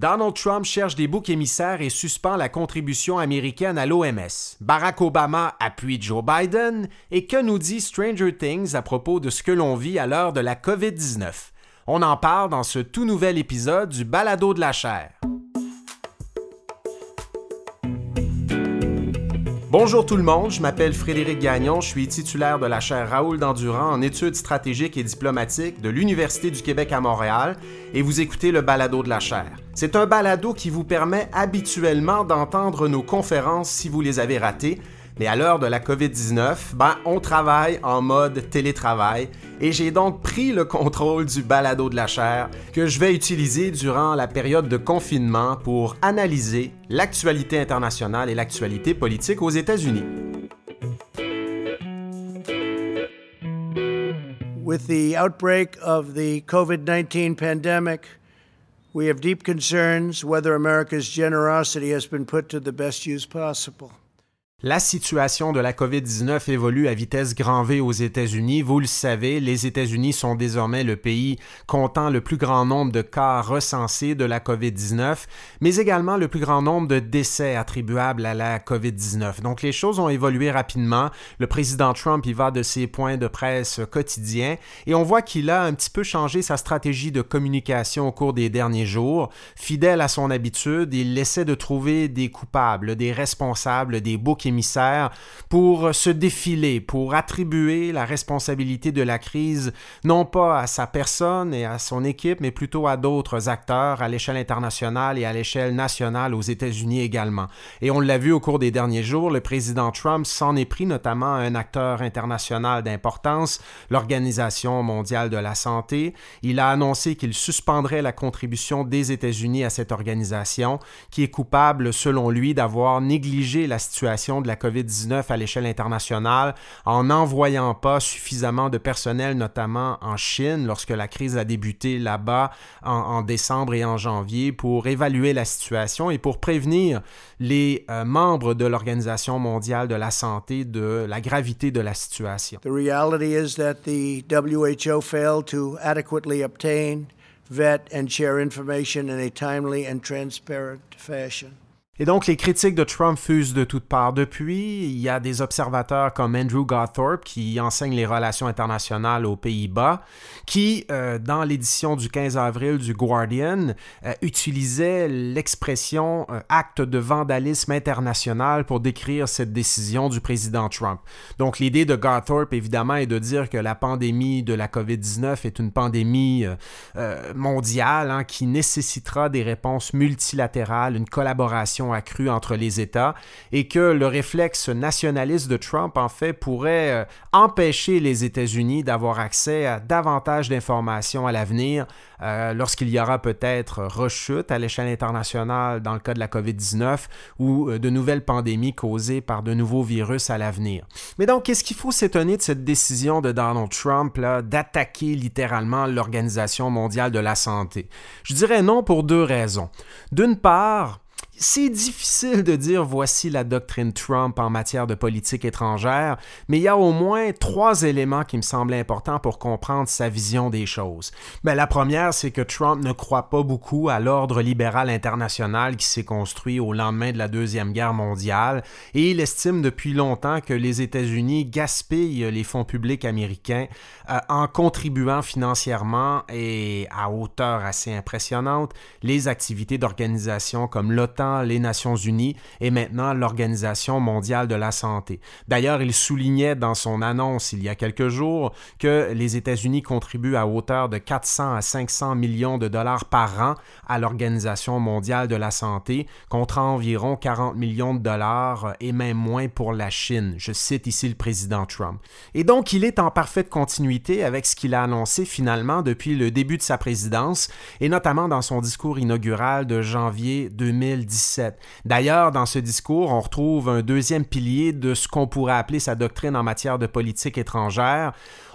Donald Trump cherche des boucs émissaires et suspend la contribution américaine à l'OMS. Barack Obama appuie Joe Biden. Et que nous dit Stranger Things à propos de ce que l'on vit à l'heure de la COVID-19? On en parle dans ce tout nouvel épisode du Balado de la chair. Bonjour tout le monde, je m'appelle Frédéric Gagnon, je suis titulaire de la chaire Raoul Dandurand en études stratégiques et diplomatiques de l'Université du Québec à Montréal et vous écoutez le balado de la chaire. C'est un balado qui vous permet habituellement d'entendre nos conférences si vous les avez ratées mais à l'heure de la COVID-19, ben, on travaille en mode télétravail et j'ai donc pris le contrôle du balado de la chair que je vais utiliser durant la période de confinement pour analyser l'actualité internationale et l'actualité politique aux États-Unis. With the outbreak of the COVID 19 pandemic, we have deep concerns whether America's generosity has been put to the best use possible. La situation de la COVID-19 évolue à vitesse grand V aux États-Unis. Vous le savez, les États-Unis sont désormais le pays comptant le plus grand nombre de cas recensés de la COVID-19, mais également le plus grand nombre de décès attribuables à la COVID-19. Donc les choses ont évolué rapidement. Le président Trump y va de ses points de presse quotidiens et on voit qu'il a un petit peu changé sa stratégie de communication au cours des derniers jours. Fidèle à son habitude, il essaie de trouver des coupables, des responsables, des boucs pour se défiler, pour attribuer la responsabilité de la crise non pas à sa personne et à son équipe, mais plutôt à d'autres acteurs à l'échelle internationale et à l'échelle nationale aux États-Unis également. Et on l'a vu au cours des derniers jours, le président Trump s'en est pris notamment à un acteur international d'importance, l'Organisation mondiale de la santé. Il a annoncé qu'il suspendrait la contribution des États-Unis à cette organisation, qui est coupable, selon lui, d'avoir négligé la situation de la COVID-19 à l'échelle internationale en n'envoyant pas suffisamment de personnel, notamment en Chine, lorsque la crise a débuté là-bas en, décembre et en janvier, pour évaluer la situation et pour prévenir les euh, membres de l'Organisation mondiale de la santé de la gravité de la situation. The reality is that the WHO failed to adequately obtain, vet and share information in a timely and transparent fashion. Et donc, les critiques de Trump fusent de toutes parts. Depuis, il y a des observateurs comme Andrew Gothorpe, qui enseigne les relations internationales aux Pays-Bas, qui, euh, dans l'édition du 15 avril du Guardian, euh, utilisait l'expression euh, acte de vandalisme international pour décrire cette décision du président Trump. Donc, l'idée de Gothorpe, évidemment, est de dire que la pandémie de la COVID-19 est une pandémie mondiale hein, qui nécessitera des réponses multilatérales, une collaboration accrue entre les États et que le réflexe nationaliste de Trump, en fait, pourrait euh, empêcher les États-Unis d'avoir accès à davantage d'informations à l'avenir euh, lorsqu'il y aura peut-être rechute à l'échelle internationale dans le cas de la COVID-19 ou euh, de nouvelles pandémies causées par de nouveaux virus à l'avenir. Mais donc, qu'est-ce qu'il faut s'étonner de cette décision de Donald Trump d'attaquer littéralement l'Organisation mondiale de la santé? Je dirais non pour deux raisons. D'une part, c'est difficile de dire voici la doctrine Trump en matière de politique étrangère, mais il y a au moins trois éléments qui me semblent importants pour comprendre sa vision des choses. Ben, la première, c'est que Trump ne croit pas beaucoup à l'ordre libéral international qui s'est construit au lendemain de la Deuxième Guerre mondiale et il estime depuis longtemps que les États-Unis gaspillent les fonds publics américains euh, en contribuant financièrement et à hauteur assez impressionnante les activités d'organisations comme l'OTAN les Nations Unies et maintenant l'Organisation mondiale de la santé. D'ailleurs, il soulignait dans son annonce il y a quelques jours que les États-Unis contribuent à hauteur de 400 à 500 millions de dollars par an à l'Organisation mondiale de la santé, contre environ 40 millions de dollars et même moins pour la Chine. Je cite ici le président Trump. Et donc, il est en parfaite continuité avec ce qu'il a annoncé finalement depuis le début de sa présidence, et notamment dans son discours inaugural de janvier 2017 D'ailleurs, dans ce discours, on retrouve un deuxième pilier de ce qu'on pourrait appeler sa doctrine en matière de politique étrangère.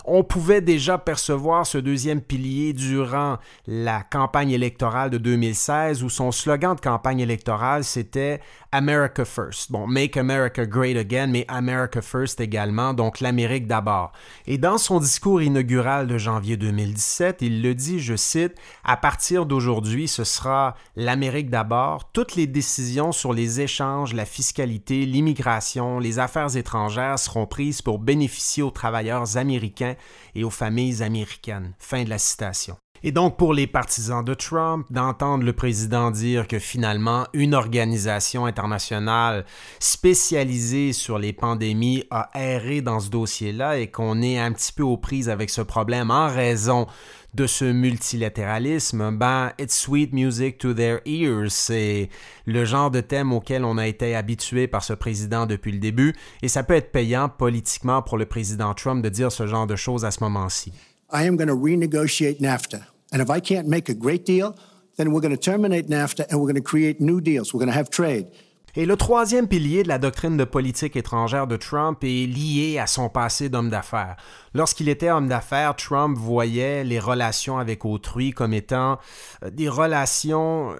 On pouvait déjà percevoir ce deuxième pilier durant la campagne électorale de 2016 où son slogan de campagne électorale c'était America First. Bon, Make America Great Again, mais America First également, donc l'Amérique d'abord. Et dans son discours inaugural de janvier 2017, il le dit, je cite, À partir d'aujourd'hui, ce sera l'Amérique d'abord. Toutes les décisions sur les échanges, la fiscalité, l'immigration, les affaires étrangères seront prises pour bénéficier aux travailleurs américains et aux familles américaines. Fin de la citation. Et donc pour les partisans de Trump, d'entendre le président dire que finalement une organisation internationale spécialisée sur les pandémies a erré dans ce dossier-là et qu'on est un petit peu aux prises avec ce problème en raison de ce multilatéralisme, ben, it's sweet music to their ears. C'est le genre de thème auquel on a été habitué par ce président depuis le début et ça peut être payant politiquement pour le président Trump de dire ce genre de choses à ce moment-ci. I am going to renegotiate NAFTA. And if I can't make a great deal, then we're going to terminate NAFTA and we're going to create new deals. We're going to have trade. Et le troisième pilier de la doctrine de politique étrangère de Trump est lié à son passé d'homme d'affaires. Lorsqu'il était homme d'affaires, Trump voyait les relations avec autrui comme étant euh, des relations euh,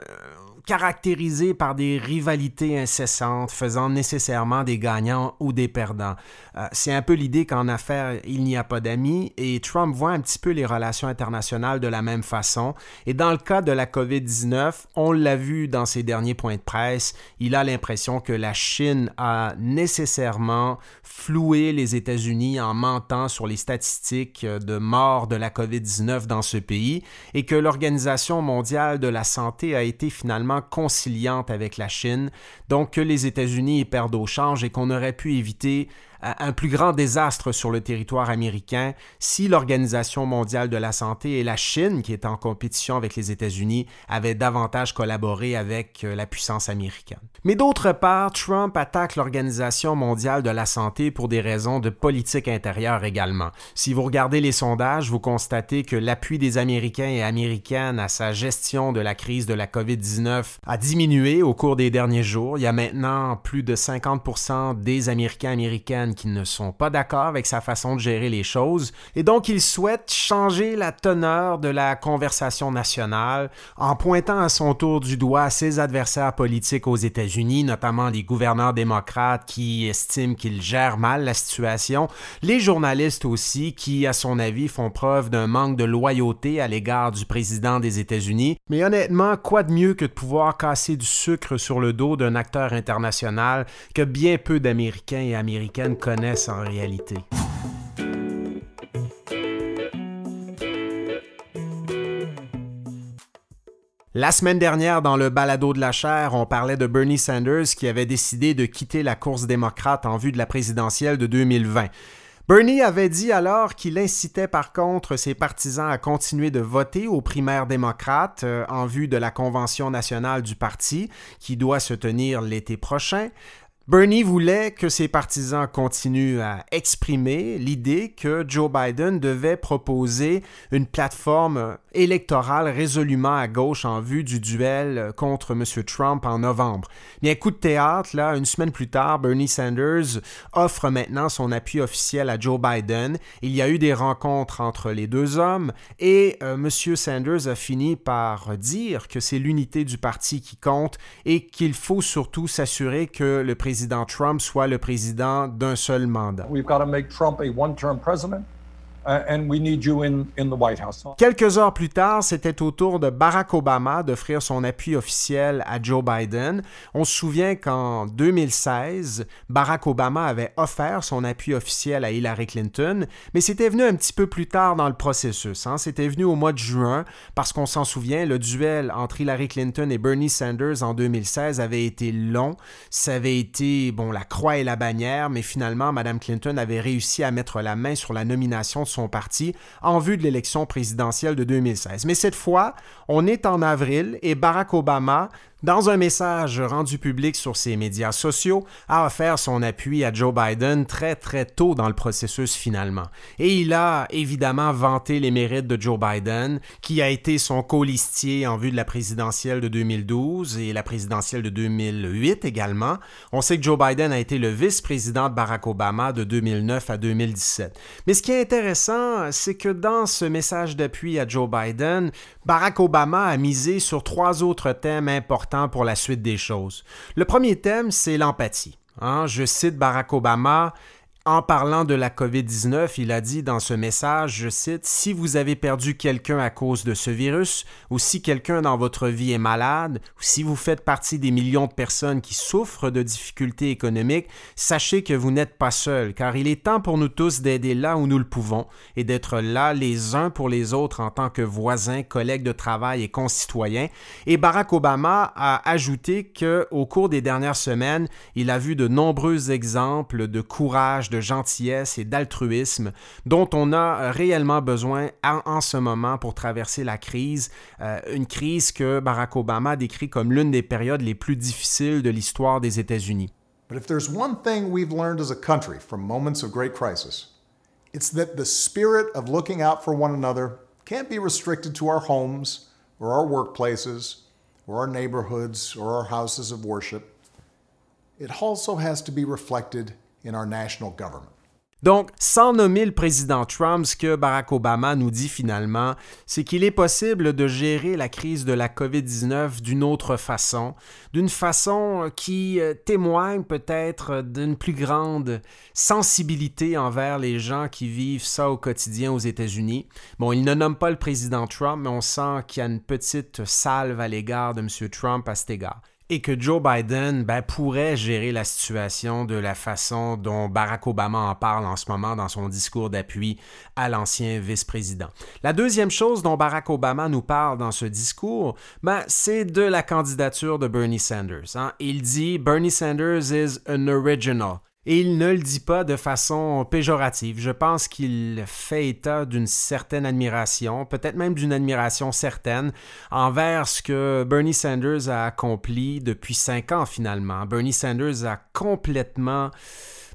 caractérisé par des rivalités incessantes, faisant nécessairement des gagnants ou des perdants. Euh, c'est un peu l'idée qu'en affaires, il n'y a pas d'amis, et Trump voit un petit peu les relations internationales de la même façon. Et dans le cas de la COVID-19, on l'a vu dans ses derniers points de presse, il a l'impression que la Chine a nécessairement floué les États-Unis en mentant sur les statistiques de mort de la COVID-19 dans ce pays, et que l'Organisation mondiale de la santé a été finalement conciliante avec la Chine, donc que les États-Unis y perdent au change et qu'on aurait pu éviter un plus grand désastre sur le territoire américain si l'Organisation mondiale de la santé et la Chine, qui est en compétition avec les États-Unis, avaient davantage collaboré avec euh, la puissance américaine. Mais d'autre part, Trump attaque l'Organisation mondiale de la santé pour des raisons de politique intérieure également. Si vous regardez les sondages, vous constatez que l'appui des Américains et Américaines à sa gestion de la crise de la COVID-19 a diminué au cours des derniers jours. Il y a maintenant plus de 50% des Américains américaines qui ne sont pas d'accord avec sa façon de gérer les choses, et donc il souhaite changer la teneur de la conversation nationale en pointant à son tour du doigt ses adversaires politiques aux États-Unis, notamment les gouverneurs démocrates qui estiment qu'il gère mal la situation, les journalistes aussi qui, à son avis, font preuve d'un manque de loyauté à l'égard du président des États-Unis. Mais honnêtement, quoi de mieux que de pouvoir casser du sucre sur le dos d'un acteur international que bien peu d'Américains et Américaines connaissent en réalité. La semaine dernière, dans le balado de la chair, on parlait de Bernie Sanders qui avait décidé de quitter la course démocrate en vue de la présidentielle de 2020. Bernie avait dit alors qu'il incitait par contre ses partisans à continuer de voter aux primaires démocrates euh, en vue de la convention nationale du parti qui doit se tenir l'été prochain. Bernie voulait que ses partisans continuent à exprimer l'idée que Joe Biden devait proposer une plateforme électorale résolument à gauche en vue du duel contre M. Trump en novembre. Bien, coup de théâtre, là, une semaine plus tard, Bernie Sanders offre maintenant son appui officiel à Joe Biden. Il y a eu des rencontres entre les deux hommes et euh, M. Sanders a fini par dire que c'est l'unité du parti qui compte et qu'il faut surtout s'assurer que le président président Trump soit le président d'un seul mandat. We've got to make Trump a one-term president. Quelques heures plus tard, c'était au tour de Barack Obama d'offrir son appui officiel à Joe Biden. On se souvient qu'en 2016, Barack Obama avait offert son appui officiel à Hillary Clinton, mais c'était venu un petit peu plus tard dans le processus. Hein. C'était venu au mois de juin, parce qu'on s'en souvient, le duel entre Hillary Clinton et Bernie Sanders en 2016 avait été long. Ça avait été, bon, la croix et la bannière, mais finalement, Mme Clinton avait réussi à mettre la main sur la nomination de son parti en vue de l'élection présidentielle de 2016. Mais cette fois, on est en avril et Barack Obama dans un message rendu public sur ses médias sociaux, a offert son appui à Joe Biden très très tôt dans le processus finalement. Et il a évidemment vanté les mérites de Joe Biden, qui a été son colistier en vue de la présidentielle de 2012 et la présidentielle de 2008 également. On sait que Joe Biden a été le vice-président de Barack Obama de 2009 à 2017. Mais ce qui est intéressant, c'est que dans ce message d'appui à Joe Biden, Barack Obama a misé sur trois autres thèmes importants pour la suite des choses. Le premier thème, c'est l'empathie. Hein. Je cite Barack Obama, en parlant de la COVID-19, il a dit dans ce message, je cite, Si vous avez perdu quelqu'un à cause de ce virus, ou si quelqu'un dans votre vie est malade, ou si vous faites partie des millions de personnes qui souffrent de difficultés économiques, sachez que vous n'êtes pas seul, car il est temps pour nous tous d'aider là où nous le pouvons et d'être là les uns pour les autres en tant que voisins, collègues de travail et concitoyens. Et Barack Obama a ajouté que au cours des dernières semaines, il a vu de nombreux exemples de courage, gentillesse et d'altruisme dont on a réellement besoin en, ce moment pour traverser la crise, euh, une crise que Barack Obama décrit comme l'une des périodes les plus difficiles de l'histoire des États-Unis. But if there's one thing we've learned as a country from moments of great crisis, it's that the spirit of looking out for one another can't be restricted to our homes or our workplaces or our neighborhoods or our houses of worship. It also has to be reflected donc, sans nommer le président Trump, ce que Barack Obama nous dit finalement, c'est qu'il est possible de gérer la crise de la COVID-19 d'une autre façon, d'une façon qui euh, témoigne peut-être d'une plus grande sensibilité envers les gens qui vivent ça au quotidien aux États-Unis. Bon, il ne nomme pas le président Trump, mais on sent qu'il y a une petite salve à l'égard de M. Trump à cet égard et que Joe Biden ben, pourrait gérer la situation de la façon dont Barack Obama en parle en ce moment dans son discours d'appui à l'ancien vice-président. La deuxième chose dont Barack Obama nous parle dans ce discours, ben, c'est de la candidature de Bernie Sanders. Hein. Il dit Bernie Sanders is an original. Et il ne le dit pas de façon péjorative. Je pense qu'il fait état d'une certaine admiration, peut-être même d'une admiration certaine, envers ce que Bernie Sanders a accompli depuis cinq ans finalement. Bernie Sanders a complètement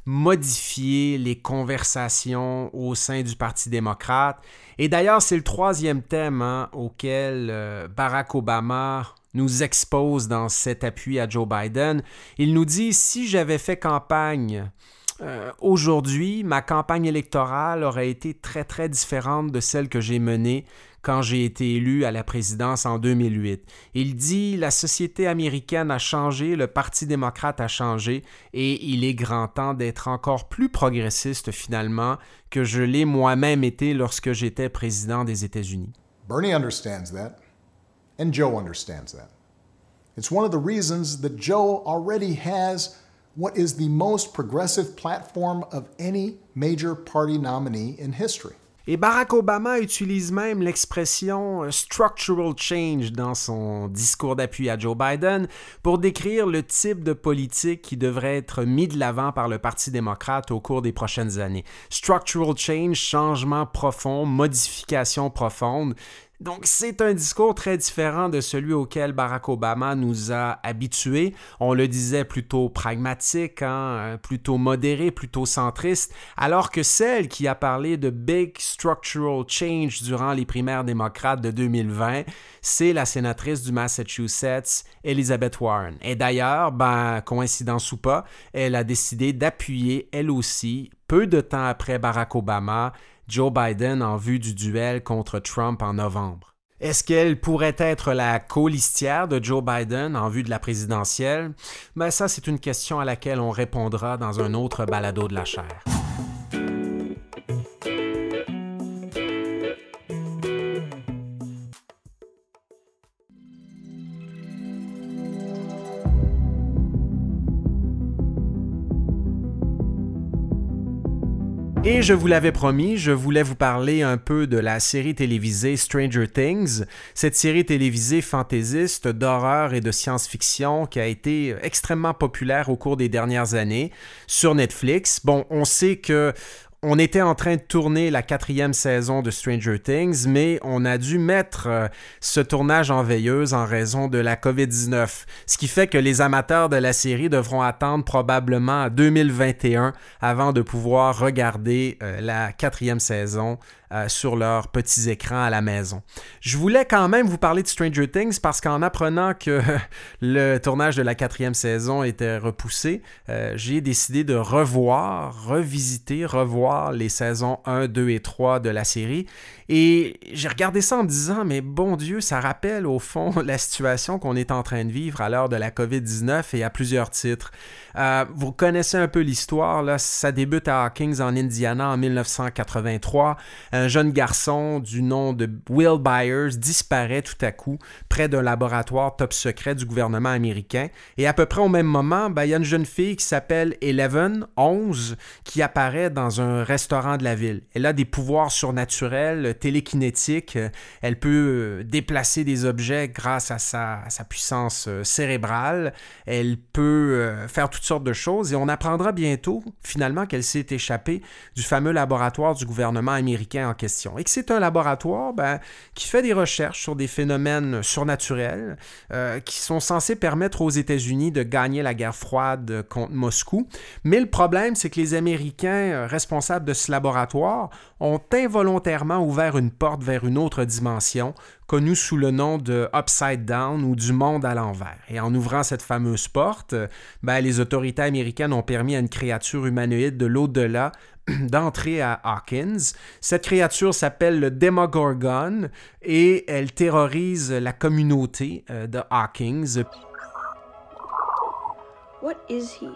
modifié les conversations au sein du Parti démocrate. Et d'ailleurs, c'est le troisième thème hein, auquel euh, Barack Obama nous expose dans cet appui à Joe Biden. Il nous dit, si j'avais fait campagne euh, aujourd'hui, ma campagne électorale aurait été très très différente de celle que j'ai menée quand j'ai été élu à la présidence en 2008. Il dit la société américaine a changé, le Parti démocrate a changé et il est grand temps d'être encore plus progressiste finalement que je l'ai moi-même été lorsque j'étais président des États-Unis. Bernie understands that. And Joe understands that. It's one of the reasons that Joe already has what is the most progressive platform of any major party nominee in history. Et Barack Obama utilise même l'expression euh, structural change dans son discours d'appui à Joe Biden pour décrire le type de politique qui devrait être mis de l'avant par le Parti démocrate au cours des prochaines années. Structural change, changement profond, modification profonde, donc, c'est un discours très différent de celui auquel Barack Obama nous a habitués. On le disait plutôt pragmatique, hein, plutôt modéré, plutôt centriste, alors que celle qui a parlé de Big Structural Change durant les primaires démocrates de 2020, c'est la sénatrice du Massachusetts, Elizabeth Warren. Et d'ailleurs, ben, coïncidence ou pas, elle a décidé d'appuyer, elle aussi, peu de temps après Barack Obama, Joe Biden en vue du duel contre Trump en novembre. Est-ce qu'elle pourrait être la colistière de Joe Biden en vue de la présidentielle? Ben ça, c'est une question à laquelle on répondra dans un autre balado de la chair. Et je vous l'avais promis, je voulais vous parler un peu de la série télévisée Stranger Things, cette série télévisée fantaisiste d'horreur et de science-fiction qui a été extrêmement populaire au cours des dernières années sur Netflix. Bon, on sait que On était en train de tourner la quatrième saison de Stranger Things, mais on a dû mettre euh, ce tournage en veilleuse en raison de la COVID-19, ce qui fait que les amateurs de la série devront attendre probablement 2021 avant de pouvoir regarder euh, la quatrième saison euh, sur leurs petits écrans à la maison. Je voulais quand même vous parler de Stranger Things parce qu'en apprenant que le tournage de la quatrième saison était repoussé, euh, j'ai décidé de revoir, revisiter, revoir les saisons 1, 2 et 3 de la série. Et j'ai regardé ça en me disant, mais bon Dieu, ça rappelle au fond la situation qu'on est en train de vivre à l'heure de la COVID-19 et à plusieurs titres. Euh, vous connaissez un peu l'histoire, là, ça débute à Hawkins en Indiana en 1983 un jeune garçon du nom de Will Byers disparaît tout à coup près d'un laboratoire top secret du gouvernement américain. Et à peu près au même moment, ben, il y a une jeune fille qui s'appelle Eleven, 11, qui apparaît dans un restaurant de la ville. Elle a des pouvoirs surnaturels, télékinétiques. Elle peut euh, déplacer des objets grâce à sa, sa puissance euh, cérébrale. Elle peut euh, faire toutes sortes de choses et on apprendra bientôt finalement qu'elle s'est échappée du fameux laboratoire du gouvernement américain question. Et que c'est un laboratoire ben, qui fait des recherches sur des phénomènes surnaturels euh, qui sont censés permettre aux États-Unis de gagner la guerre froide contre Moscou. Mais le problème, c'est que les Américains euh, responsables de ce laboratoire ont involontairement ouvert une porte vers une autre dimension connue sous le nom de Upside Down ou du monde à l'envers. Et en ouvrant cette fameuse porte, ben, les autorités américaines ont permis à une créature humanoïde de l'au-delà d'entrer à Hawkins. Cette créature s'appelle le Demogorgon et elle terrorise la communauté euh, de Hawkins. What is he?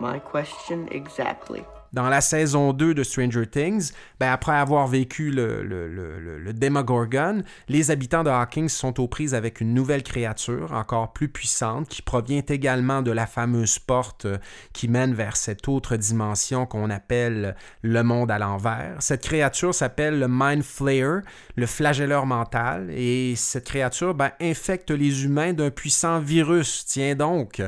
My question exactly dans la saison 2 de Stranger Things, ben après avoir vécu le, le, le, Demogorgon, les habitants de Hawkins sont aux prises avec une nouvelle créature encore plus puissante qui provient également de la fameuse porte euh, qui mène vers cette autre dimension qu'on appelle le monde à l'envers. Cette créature s'appelle le Mind Flayer, le flagelleur mental, et cette créature ben, infecte les humains d'un puissant virus, tiens donc,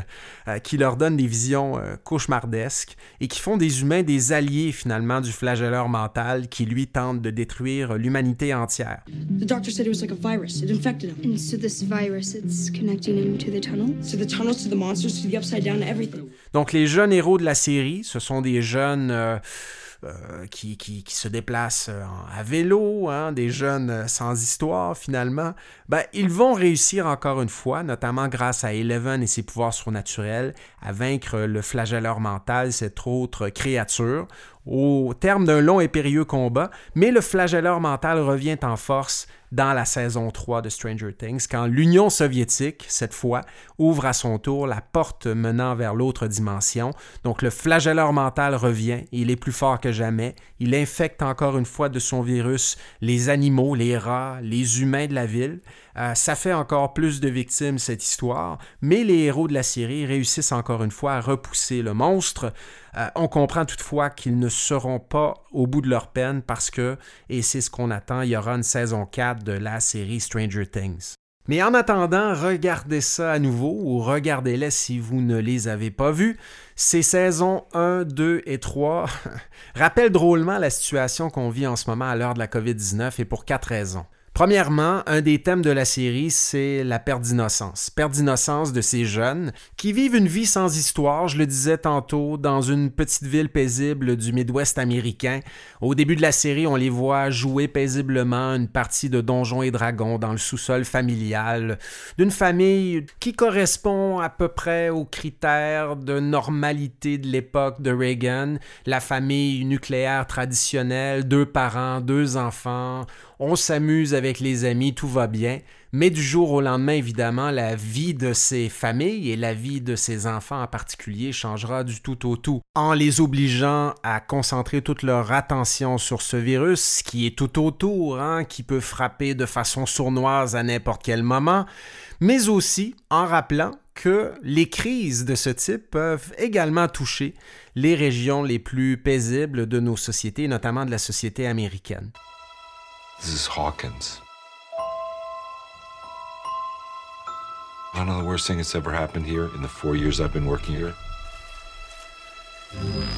euh, qui leur donne des visions euh, cauchemardesques et qui font des humains des alliés finalement du flagelleur mental qui lui tente de détruire l'humanité entière. The doctor said it was like a virus. It infected him. And so this virus, it's connecting him to the tunnels? To the tunnels, to the monsters, to the upside down, everything. Donc les jeunes héros de la série, ce sont des jeunes euh, euh, qui, qui, qui, se déplacent euh, à vélo, hein, des jeunes euh, sans histoire finalement, ben, ils vont réussir encore une fois, notamment grâce à Eleven et ses pouvoirs surnaturels, à vaincre le flagelleur mental, cette autre créature, au terme d'un long et périlleux combat, mais le flagelleur mental revient en force dans la saison 3 de Stranger Things, quand l'Union soviétique, cette fois, ouvre à son tour la porte menant vers l'autre dimension. Donc le flagelleur mental revient, il est plus fort que jamais, il infecte encore une fois de son virus les animaux, les rats, les humains de la ville. Euh, ça fait encore plus de victimes cette histoire, mais les héros de la série réussissent encore une fois à repousser le monstre. Euh, on comprend toutefois qu'ils ne seront pas au bout de leur peine parce que, et c'est ce qu'on attend, il y aura une saison 4 de la série Stranger Things. Mais en attendant, regardez ça à nouveau ou regardez-les si vous ne les avez pas vus. Ces saisons 1, 2 et 3 rappellent drôlement la situation qu'on vit en ce moment à l'heure de la COVID-19 et pour quatre raisons. Premièrement, un des thèmes de la série, c'est la perte d'innocence. Perte d'innocence de ces jeunes qui vivent une vie sans histoire, je le disais tantôt, dans une petite ville paisible du Midwest américain. Au début de la série, on les voit jouer paisiblement une partie de Donjons et Dragons dans le sous-sol familial d'une famille qui correspond à peu près aux critères de normalité de l'époque de Reagan, la famille nucléaire traditionnelle, deux parents, deux enfants on s'amuse avec les amis, tout va bien, mais du jour au lendemain, évidemment, la vie de ces familles et la vie de ces enfants en particulier changera du tout au tout, en les obligeant à concentrer toute leur attention sur ce virus qui est tout autour, hein, qui peut frapper de façon sournoise à n'importe quel moment, mais aussi en rappelant que les crises de ce type peuvent également toucher les régions les plus paisibles de nos sociétés, notamment de la société américaine. This is Hawkins. I know the worst thing that's ever happened here in the four years I've been working here. It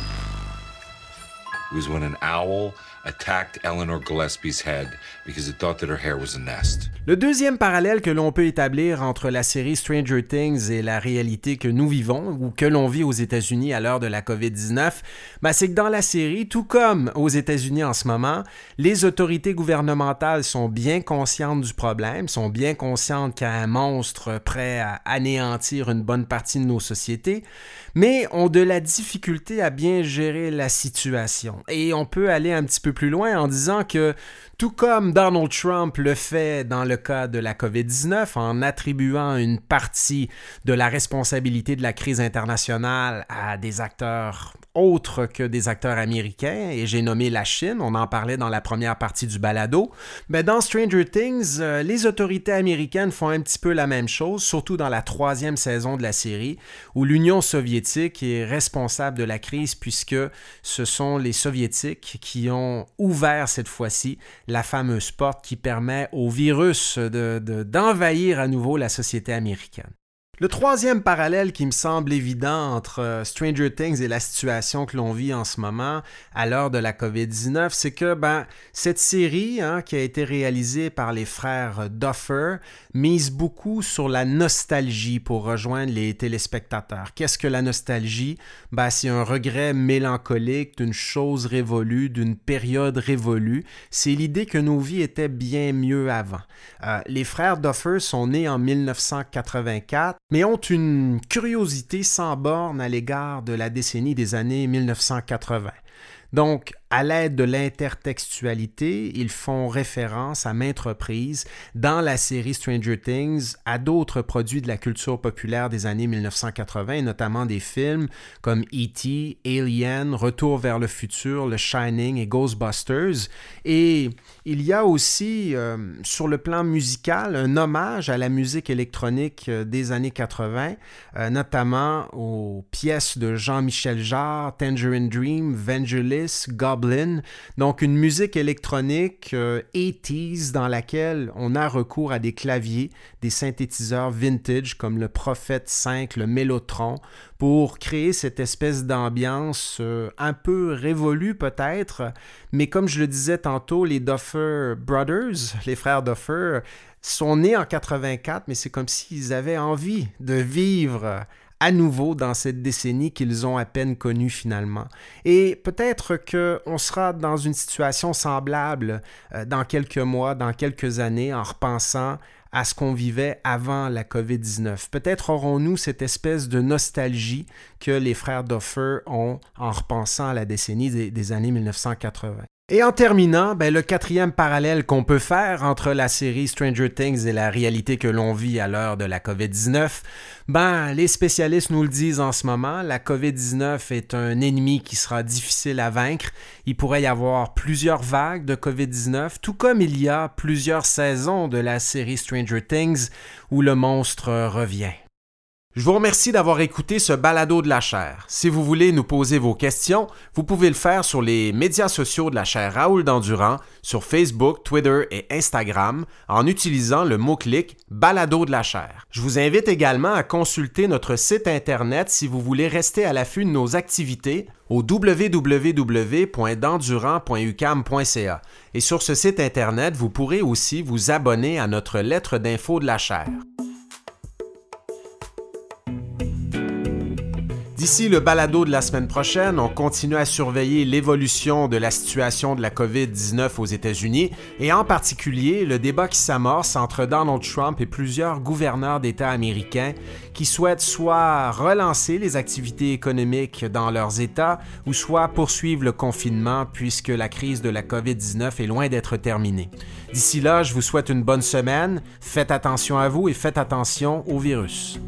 was when an owl attacked Eleanor Gillespie's head because it thought that her hair was a nest. Le deuxième parallèle que l'on peut établir entre la série Stranger Things et la réalité que nous vivons ou que l'on vit aux États-Unis à l'heure de la COVID-19, ben, c'est que dans la série, tout comme aux États-Unis en ce moment, les autorités gouvernementales sont bien conscientes du problème, sont bien conscientes qu'il y a un monstre prêt à anéantir une bonne partie de nos sociétés, mais ont de la difficulté à bien gérer la situation. Et on peut aller un petit peu plus loin en disant que tout comme Donald Trump le fait dans le cas de la COVID-19 en attribuant une partie de la responsabilité de la crise internationale à des acteurs autres que des acteurs américains, et j'ai nommé la Chine, on en parlait dans la première partie du balado, mais dans Stranger Things, euh, les autorités américaines font un petit peu la même chose, surtout dans la troisième saison de la série, où l'Union soviétique est responsable de la crise puisque ce sont les soviétiques qui ont ouvert cette fois-ci la fameuse porte qui permet au virus d'envahir de, à nouveau la société américaine. Le troisième parallèle qui me semble évident entre euh, Stranger Things et la situation que l'on vit en ce moment à l'heure de la COVID-19, c'est que ben, cette série hein, qui a été réalisée par les frères Duffer mise beaucoup sur la nostalgie pour rejoindre les téléspectateurs. Qu'est-ce que la nostalgie? Ben, c'est un regret mélancolique d'une chose révolue, d'une période révolue. C'est l'idée que nos vies étaient bien mieux avant. Euh, les frères Duffer sont nés en 1984 mais ont une curiosité sans borne à l'égard de la décennie des années 1980. Donc, à l'aide de l'intertextualité, ils font référence à maintes reprises dans la série Stranger Things à d'autres produits de la culture populaire des années 1980, notamment des films comme E.T., Alien, Retour vers le futur, The Shining et Ghostbusters. Et il y a aussi, euh, sur le plan musical, un hommage à la musique électronique euh, des années 80, euh, notamment aux pièces de Jean-Michel Jarre, Tangerine Dream, Vangelis, Goblin. Donc une musique électronique 80s euh, dans laquelle on a recours à des claviers, des synthétiseurs vintage comme le Prophet 5, le Mellotron, pour créer cette espèce d'ambiance euh, un peu révolue peut-être, mais comme je le disais tantôt, les Duffer Brothers, les frères Duffer, sont nés en 84, mais c'est comme s'ils avaient envie de vivre à nouveau dans cette décennie qu'ils ont à peine connue finalement. Et peut-être qu'on sera dans une situation semblable euh, dans quelques mois, dans quelques années, en repensant à ce qu'on vivait avant la COVID-19. Peut-être aurons-nous cette espèce de nostalgie que les frères Duffer ont en repensant à la décennie des, des années 1980. Et en terminant, ben, le quatrième parallèle qu'on peut faire entre la série Stranger Things et la réalité que l'on vit à l'heure de la COVID-19, ben, les spécialistes nous le disent en ce moment, la COVID-19 est un ennemi qui sera difficile à vaincre. Il pourrait y avoir plusieurs vagues de COVID-19, tout comme il y a plusieurs saisons de la série Stranger Things où le monstre revient. Je vous remercie d'avoir écouté ce balado de la chaire. Si vous voulez nous poser vos questions, vous pouvez le faire sur les médias sociaux de la chaire Raoul Dandurand, sur Facebook, Twitter et Instagram, en utilisant le mot-clic balado de la chaire. Je vous invite également à consulter notre site internet si vous voulez rester à l'affût de nos activités au www.dandurand.ucam.ca. Et sur ce site internet, vous pourrez aussi vous abonner à notre lettre d'info de la chaire. D'ici le balado de la semaine prochaine, on continue à surveiller l'évolution de la situation de la COVID-19 aux États-Unis et en particulier le débat qui s'amorce entre Donald Trump et plusieurs gouverneurs d'États américains qui souhaitent soit relancer les activités économiques dans leurs États ou soit poursuivre le confinement puisque la crise de la COVID-19 est loin d'être terminée. D'ici là, je vous souhaite une bonne semaine, faites attention à vous et faites attention au virus.